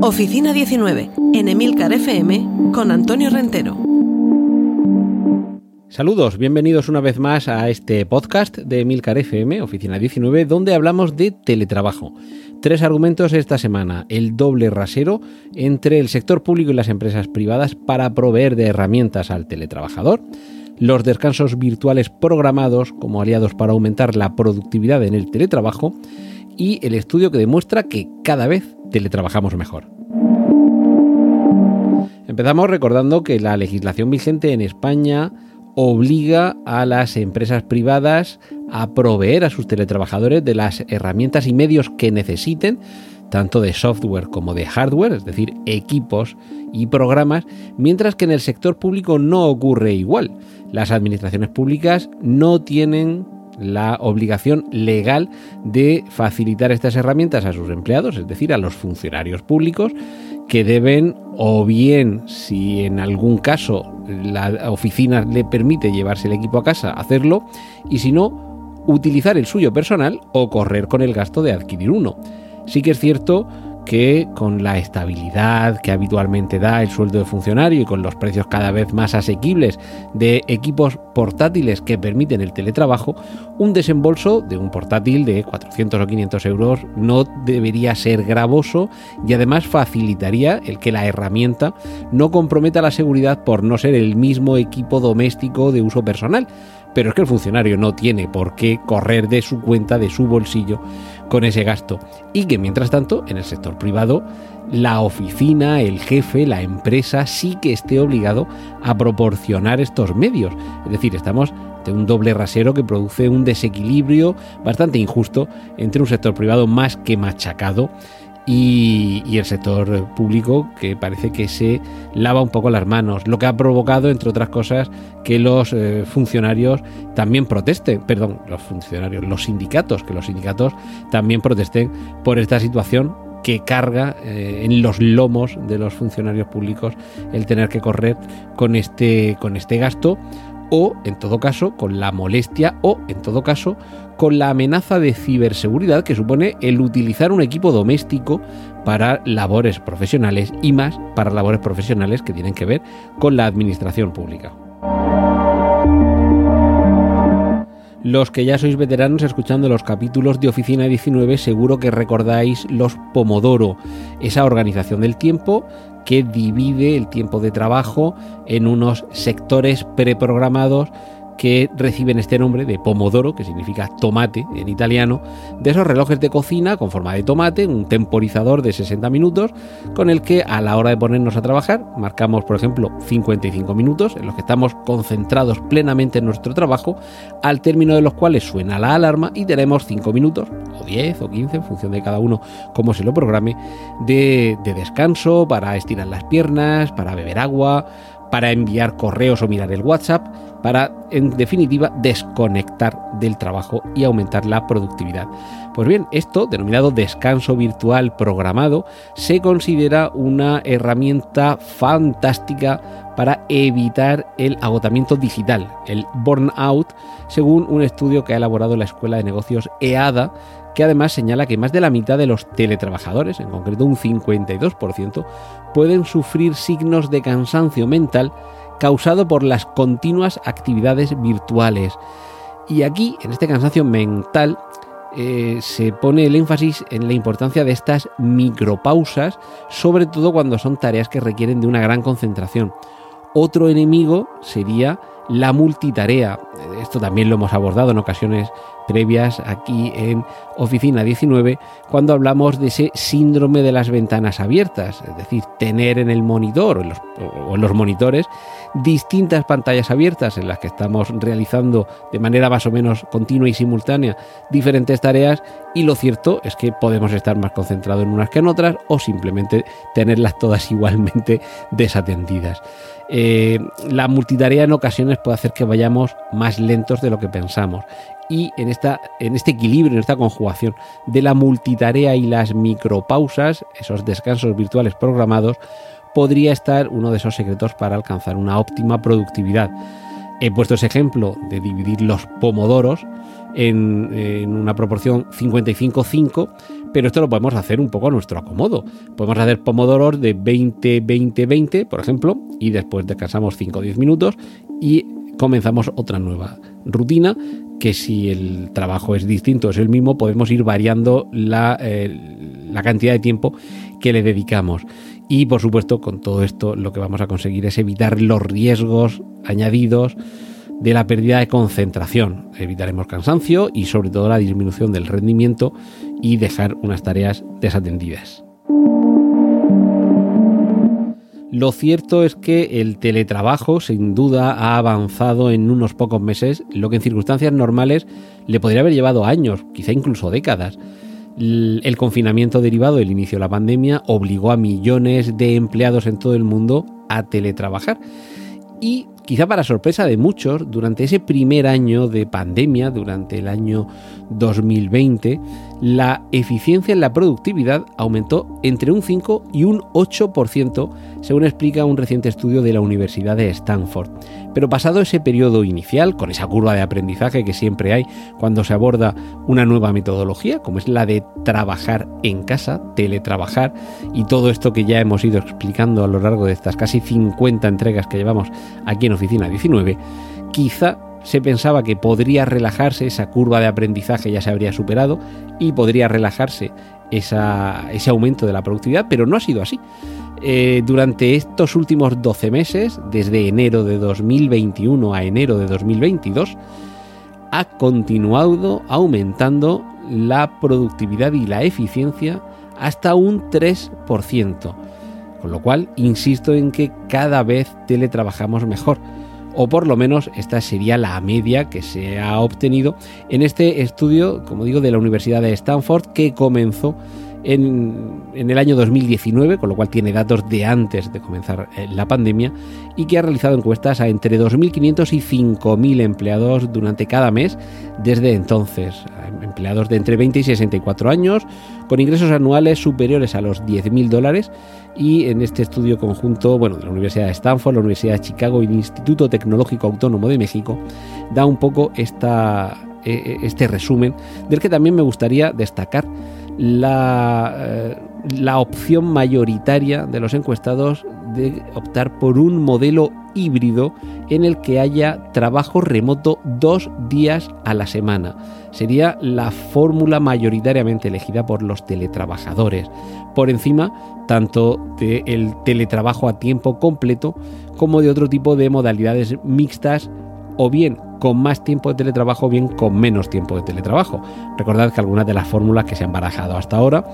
Oficina 19, en Emilcar FM, con Antonio Rentero. Saludos, bienvenidos una vez más a este podcast de Emilcar FM, Oficina 19, donde hablamos de teletrabajo. Tres argumentos esta semana. El doble rasero entre el sector público y las empresas privadas para proveer de herramientas al teletrabajador. Los descansos virtuales programados como aliados para aumentar la productividad en el teletrabajo. Y el estudio que demuestra que cada vez teletrabajamos mejor. Empezamos recordando que la legislación vigente en España obliga a las empresas privadas a proveer a sus teletrabajadores de las herramientas y medios que necesiten, tanto de software como de hardware, es decir, equipos y programas, mientras que en el sector público no ocurre igual. Las administraciones públicas no tienen la obligación legal de facilitar estas herramientas a sus empleados, es decir, a los funcionarios públicos, que deben o bien, si en algún caso la oficina le permite llevarse el equipo a casa, hacerlo, y si no, utilizar el suyo personal o correr con el gasto de adquirir uno. Sí que es cierto que con la estabilidad que habitualmente da el sueldo de funcionario y con los precios cada vez más asequibles de equipos portátiles que permiten el teletrabajo, un desembolso de un portátil de 400 o 500 euros no debería ser gravoso y además facilitaría el que la herramienta no comprometa la seguridad por no ser el mismo equipo doméstico de uso personal. Pero es que el funcionario no tiene por qué correr de su cuenta, de su bolsillo, con ese gasto. Y que mientras tanto, en el sector privado, la oficina, el jefe, la empresa sí que esté obligado a proporcionar estos medios. Es decir, estamos de un doble rasero que produce un desequilibrio bastante injusto entre un sector privado más que machacado y, el sector público que parece que se lava un poco las manos, lo que ha provocado, entre otras cosas, que los eh, funcionarios también protesten, perdón, los funcionarios, los sindicatos, que los sindicatos también protesten por esta situación que carga eh, en los lomos de los funcionarios públicos el tener que correr con este, con este gasto o, en todo caso, con la molestia o, en todo caso, con la amenaza de ciberseguridad que supone el utilizar un equipo doméstico para labores profesionales y más para labores profesionales que tienen que ver con la administración pública. Los que ya sois veteranos escuchando los capítulos de Oficina 19 seguro que recordáis los Pomodoro, esa organización del tiempo que divide el tiempo de trabajo en unos sectores preprogramados que reciben este nombre de pomodoro, que significa tomate en italiano, de esos relojes de cocina con forma de tomate, un temporizador de 60 minutos, con el que a la hora de ponernos a trabajar marcamos, por ejemplo, 55 minutos en los que estamos concentrados plenamente en nuestro trabajo, al término de los cuales suena la alarma y tenemos 5 minutos, o 10 o 15, en función de cada uno cómo se lo programe, de, de descanso, para estirar las piernas, para beber agua, para enviar correos o mirar el WhatsApp, para, en definitiva, desconectar del trabajo y aumentar la productividad. Pues bien, esto, denominado descanso virtual programado, se considera una herramienta fantástica para evitar el agotamiento digital, el burnout, según un estudio que ha elaborado la Escuela de Negocios EADA, que además señala que más de la mitad de los teletrabajadores, en concreto un 52%, pueden sufrir signos de cansancio mental causado por las continuas actividades virtuales. Y aquí, en este cansancio mental, eh, se pone el énfasis en la importancia de estas micropausas, sobre todo cuando son tareas que requieren de una gran concentración. Otro enemigo sería la multitarea. Esto también lo hemos abordado en ocasiones previas aquí en Oficina 19 cuando hablamos de ese síndrome de las ventanas abiertas, es decir, tener en el monitor o en los, monitores distintas pantallas abiertas en las que estamos realizando de manera más o menos continua y simultánea diferentes tareas y lo cierto es que podemos estar más concentrados en unas que en otras o simplemente tenerlas todas igualmente desatendidas. Eh, la multitarea en ocasiones puede hacer que vayamos más lentos de lo que pensamos y en, esta, en este equilibrio, en esta conjugación de la multitarea y las micropausas, esos descansos virtuales programados, podría estar uno de esos secretos para alcanzar una óptima productividad. He puesto ese ejemplo de dividir los pomodoros en, una proporción 55-5, pero esto lo podemos hacer un poco a nuestro acomodo. Podemos hacer pomodoros de 20-20-20, por ejemplo, y después descansamos 5 o 10 minutos y comenzamos otra nueva rutina que si el trabajo es distinto, es el mismo, podemos ir variando la, eh, la cantidad de tiempo que le dedicamos. Y por supuesto, con todo esto lo que vamos a conseguir es evitar los riesgos añadidos de la pérdida de concentración. Evitaremos cansancio y sobre todo la disminución del rendimiento y dejar unas tareas desatendidas. Lo cierto es que el teletrabajo sin duda ha avanzado en unos pocos meses, lo que en circunstancias normales le podría haber llevado años, quizá incluso décadas. El confinamiento derivado del inicio de la pandemia obligó a millones de empleados en todo el mundo a teletrabajar. Y quizá para sorpresa de muchos, durante ese primer año de pandemia, durante el año 2020, la eficiencia en la productividad aumentó entre un 5 y un 8%, según explica un reciente estudio de la Universidad de Stanford. Pero pasado ese periodo inicial, con esa curva de aprendizaje que siempre hay cuando se aborda una nueva metodología, como es la de trabajar en casa, teletrabajar, y todo esto que ya hemos ido explicando a lo largo de estas casi 50 entregas que llevamos aquí en Oficina 19, quizá se pensaba que podría relajarse, esa curva de aprendizaje ya se habría superado y podría relajarse ese aumento de la productividad, pero no ha sido así. Eh, durante estos últimos 12 meses, desde enero de 2021 a enero de 2022, ha continuado aumentando la productividad y la eficiencia hasta un 3%. Con lo cual, insisto en que cada vez teletrabajamos mejor o por lo menos esta sería la media que se ha obtenido en este estudio, como digo, de la Universidad de Stanford que comenzó en, el año 2019, con lo cual tiene datos de antes de comenzar eh, la pandemia, y que ha realizado encuestas a entre 2.500 y 5.000 empleados durante cada mes desde entonces. Empleados de entre 20 y 64 años, con ingresos anuales superiores a los 10.000 dólares y en este estudio conjunto, bueno, de la Universidad de Stanford, la Universidad de Chicago y el Instituto Tecnológico Autónomo de México, da un poco esta, e, e, este resumen del que también me gustaría destacar la, eh, la opción mayoritaria de los encuestados de optar por un modelo híbrido en el que haya trabajo remoto dos días a la semana. Sería la fórmula mayoritariamente elegida por los teletrabajadores, por encima tanto del teletrabajo a tiempo completo como de otro tipo de modalidades mixtas o bien con más tiempo de teletrabajo o bien con menos tiempo de teletrabajo. Recordad que algunas de las fórmulas que se han barajado hasta ahora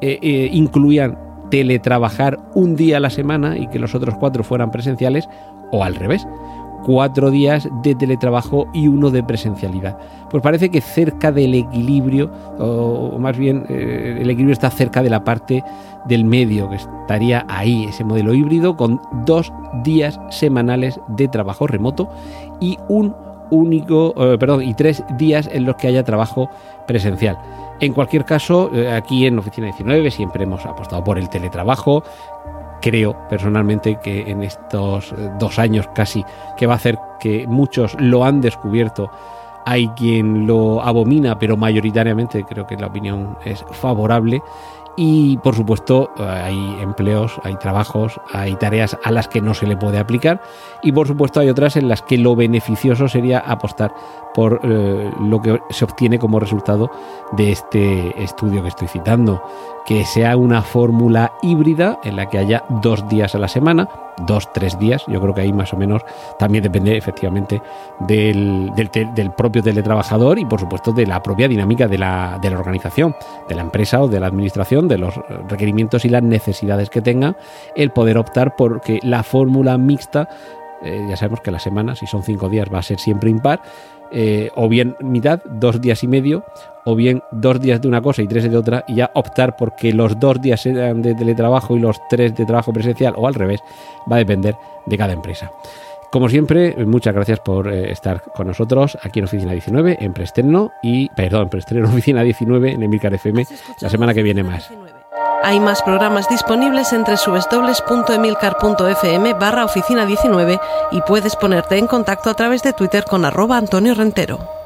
eh, eh, incluían teletrabajar un día a la semana y que los otros cuatro fueran presenciales o al revés cuatro días de teletrabajo y uno de presencialidad. Pues parece que cerca del equilibrio, o más bien eh, el equilibrio está cerca de la parte del medio, que estaría ahí, ese modelo híbrido, con dos días semanales de trabajo remoto y un único, eh, perdón, y tres días en los que haya trabajo presencial. En cualquier caso, eh, aquí en Oficina 19 siempre hemos apostado por el teletrabajo, creo personalmente que en estos eh, dos años casi que va a hacer que muchos lo han descubierto, hay quien lo abomina, pero mayoritariamente creo que la opinión es favorable y por supuesto hay empleos, hay trabajos, hay tareas a las que no se le puede aplicar. Y por supuesto hay otras en las que lo beneficioso sería apostar por eh, lo que se obtiene como resultado de este estudio que estoy citando, que sea una fórmula híbrida en la que haya dos días a la semana, dos, tres días, yo creo que ahí más o menos también depende efectivamente del, del, propio teletrabajador y por supuesto de la propia dinámica de la, de la organización, de la empresa o de la administración, de los requerimientos y las necesidades que tenga, el poder optar por que la fórmula mixta, eh, ya sabemos que la semana, si son cinco días, va a ser siempre impar, eh, o bien mitad, dos días y medio, o bien dos días de una cosa y tres de otra, y ya optar porque los dos días sean de teletrabajo y los tres de trabajo presencial, o al revés, va a depender de cada empresa. Como siempre, muchas gracias por eh, estar con nosotros aquí en Oficina 19, en Preestreno y, perdón, en Preestreno Oficina 19 en Emilcar FM, la semana que viene más. Hay más programas disponibles entre www.emilcar.fm barra oficina 19 y puedes ponerte en contacto a través de Twitter con arroba Antonio Rentero.